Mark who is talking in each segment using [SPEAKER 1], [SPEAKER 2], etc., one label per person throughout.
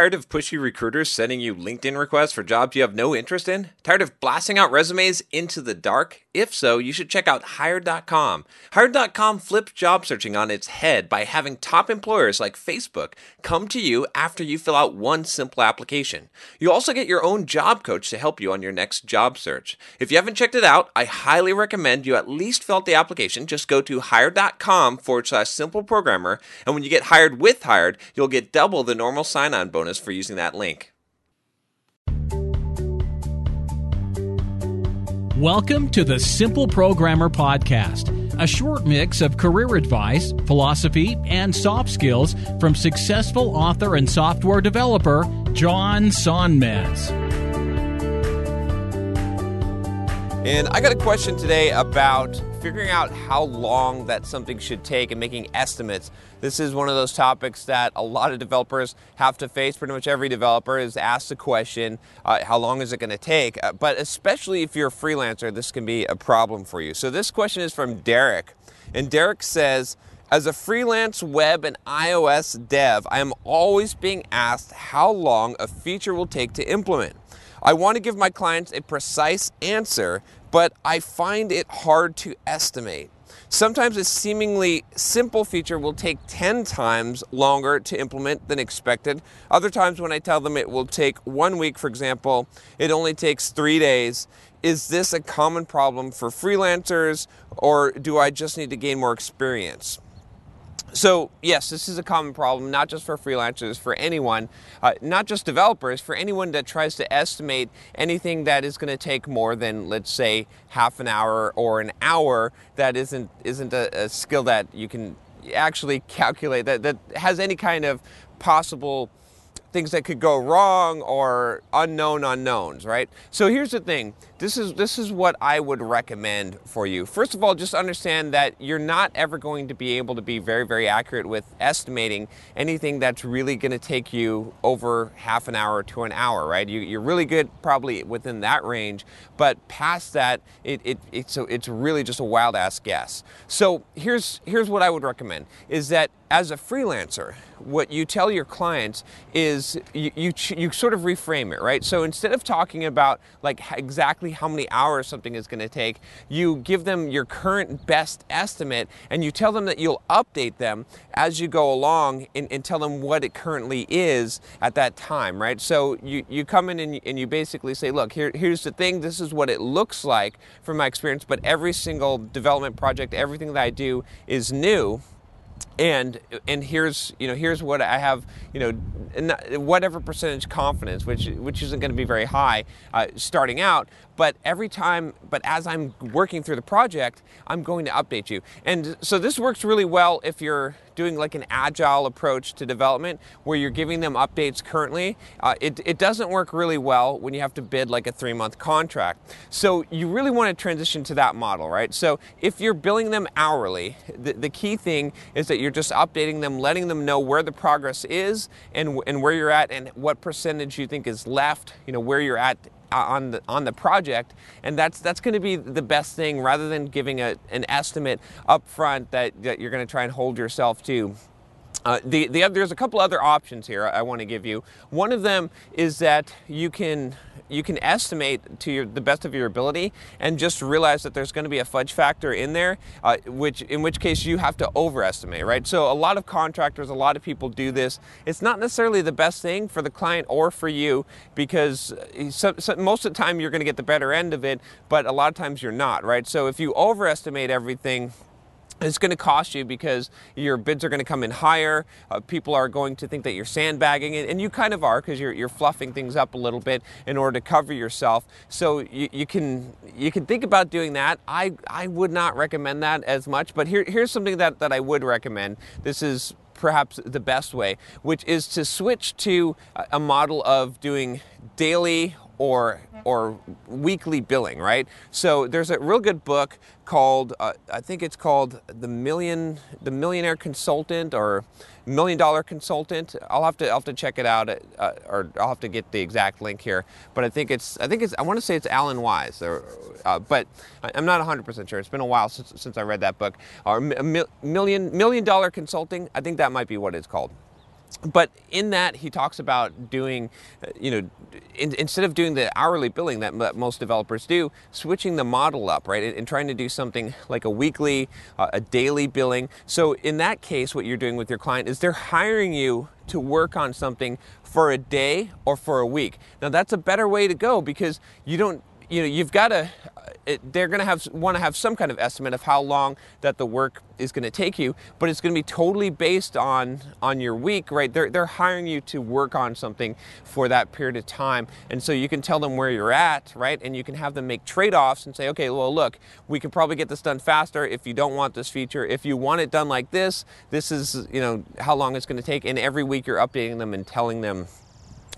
[SPEAKER 1] Tired of pushy recruiters sending you LinkedIn requests for jobs you have no interest in? Tired of blasting out resumes into the dark? If so, you should check out Hired.com. Hired.com flips job searching on its head by having top employers like Facebook come to you after you fill out one simple application. You also get your own job coach to help you on your next job search. If you haven't checked it out, I highly recommend you at least fill out the application. Just go to Hired.com forward slash simple programmer, and when you get hired with Hired, you'll get double the normal sign on bonus for using that link.
[SPEAKER 2] Welcome to the Simple Programmer Podcast, a short mix of career advice, philosophy, and soft skills from successful author and software developer John Sonmez.
[SPEAKER 1] And I got a question today about figuring out how long that something should take and making estimates. This is one of those topics that a lot of developers have to face. Pretty much every developer is asked the question, uh, how long is it going to take? Uh, but especially if you're a freelancer, this can be a problem for you. So this question is from Derek. And Derek says, as a freelance web and iOS dev, I am always being asked how long a feature will take to implement. I want to give my clients a precise answer, but I find it hard to estimate. Sometimes a seemingly simple feature will take 10 times longer to implement than expected. Other times, when I tell them it will take one week, for example, it only takes three days. Is this a common problem for freelancers, or do I just need to gain more experience? So, yes, this is a common problem, not just for freelancers, for anyone, uh, not just developers, for anyone that tries to estimate anything that is going to take more than, let's say, half an hour or an hour. That isn't isn't a, a skill that you can actually calculate that that has any kind of possible things that could go wrong or unknown unknowns, right? So here's the thing. This is this is what I would recommend for you. First of all, just understand that you're not ever going to be able to be very very accurate with estimating anything that's really going to take you over half an hour to an hour, right? You, you're really good probably within that range, but past that, it, it it's a, it's really just a wild ass guess. So here's here's what I would recommend is that as a freelancer, what you tell your clients is you, you, you, sort of reframe it, right? So instead of talking about like exactly how many hours something is going to take, you give them your current best estimate and you tell them that you'll update them as you go along and, and tell them what it currently is at that time, right? So you, you come in and and you basically say, look, here, here's the thing, this is what it looks like from my experience, but every single development project, everything that I do is new and and here's you know here's what I have you know whatever percentage confidence which which isn't going to be very high uh, starting out but every time but as I'm working through the project I'm going to update you. And so this works really well if you're doing like an agile approach to development where you're giving them updates currently. Uh, it, it doesn't work really well when you have to bid like a three month contract. So you really want to transition to that model right? So if you're billing them hourly the, the key thing is that you're just updating them letting them know where the progress is and, and where you're at and what percentage you think is left you know where you're at uh, on the on the project, and that's that's going to be the best thing rather than giving a, an estimate up front that, that you're going to try and hold yourself to. Uh, the, the, there's a couple other options here I, I want to give you. One of them is that you can you can estimate to your, the best of your ability and just realize that there's going to be a fudge factor in there, uh, which in which case you have to overestimate, right? So a lot of contractors, a lot of people do this. It's not necessarily the best thing for the client or for you because uh, so, so most of the time you're going to get the better end of it, but a lot of times you're not, right? So if you overestimate everything, it's going to cost you because your bids are going to come in higher. Uh, people are going to think that you're sandbagging it, and you kind of are because you're, you're fluffing things up a little bit in order to cover yourself. So you, you can you can think about doing that. I I would not recommend that as much, but here here's something that that I would recommend. This is perhaps the best way, which is to switch to a model of doing daily or or weekly billing, right? So there's a real good book called uh, I think it's called the million the millionaire consultant or million dollar consultant. I'll have to I'll have to check it out uh, or I'll have to get the exact link here. But I think it's I think it's I want to say it's Alan Weiss, or, uh, but I'm not 100 percent sure. It's been a while since since I read that book. Or million million dollar consulting. I think that might be what it's called but in that he talks about doing uh, you know in, instead of doing the hourly billing that, most developers do switching the model up right and, and trying to do something like a weekly uh, a daily billing. So in that case what you're doing with your client is they're hiring you to work on something for a day or for a week. Now that's a better way to go because you don't you know you've got to uh, it, they're going to have want to have some kind of estimate of how long that the work is going to take you, but it's going to be totally based on on your week, right? They're they're hiring you to work on something for that period of time, and so you can tell them where you're at, right? And you can have them make trade-offs and say, okay, well, look, we can probably get this done faster if you don't want this feature. If you want it done like this, this is you know how long it's going to take, and every week you're updating them and telling them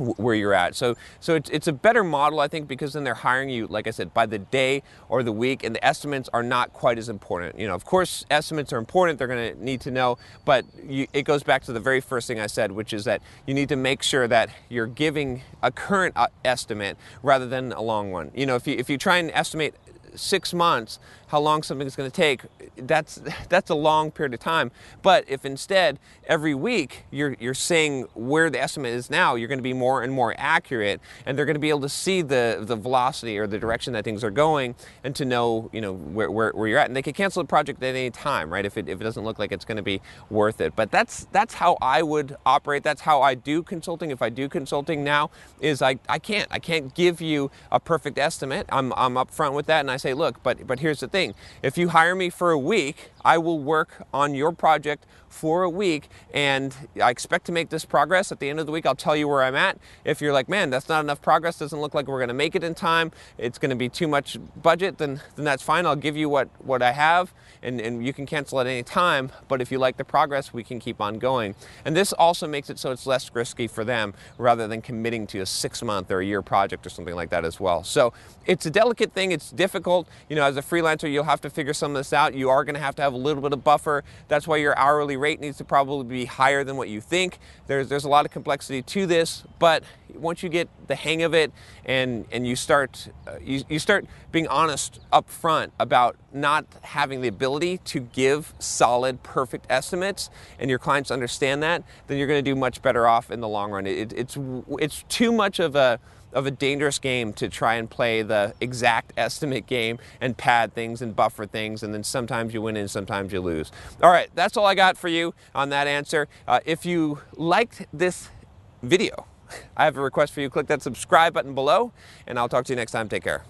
[SPEAKER 1] where you're at. So, so it's, it's a better model, I think, because then they're hiring you, like I said, by the day or the week, and the estimates are not quite as important. You know, of course, estimates are important; they're going to need to know, but you, it goes back to the very first thing I said, which is that you need to make sure that you're giving a current uh, estimate rather than a long one. You know, if you if you try and estimate six months how long something's going to take that's that's a long period of time. But if instead every week you're you're saying where the estimate is now you're going to be more and more accurate and they're going to be able to see the the velocity or the direction that things are going and to know you know where, where, where you're at. And they can cancel the project at any time right if it, if it doesn't look like it's going to be worth it. But that's that's how I would operate. That's how I do consulting. If I do consulting now is I, I can't I can't give you a perfect estimate. I'm, I'm upfront with that and I say look but but here's the thing. If you hire me for a week, I will work on your project for a week and I expect to make this progress. At the end of the week, I'll tell you where I'm at. If you're like, man, that's not enough progress, doesn't look like we're going to make it in time, it's going to be too much budget, then, then that's fine. I'll give you what, what I have and, and you can cancel at any time. But if you like the progress, we can keep on going. And this also makes it so it's less risky for them rather than committing to a six month or a year project or something like that as well. So it's a delicate thing. It's difficult. You know, as a freelancer, you'll have to figure some of this out. You are going to have to have a little bit of buffer. That's why your hourly rate needs to probably be higher than what you think. There's, there's a lot of complexity to this, but once you get the hang of it and, and you start uh, you, you start being honest up front about not having the ability to give solid perfect estimates and your clients understand that then you're going to do much better off in the long run it, it's it's too much of a of a dangerous game to try and play the exact estimate game and pad things and buffer things, and then sometimes you win and sometimes you lose. All right, that's all I got for you on that answer. Uh, if you liked this video, I have a request for you. Click that subscribe button below, and I'll talk to you next time. Take care.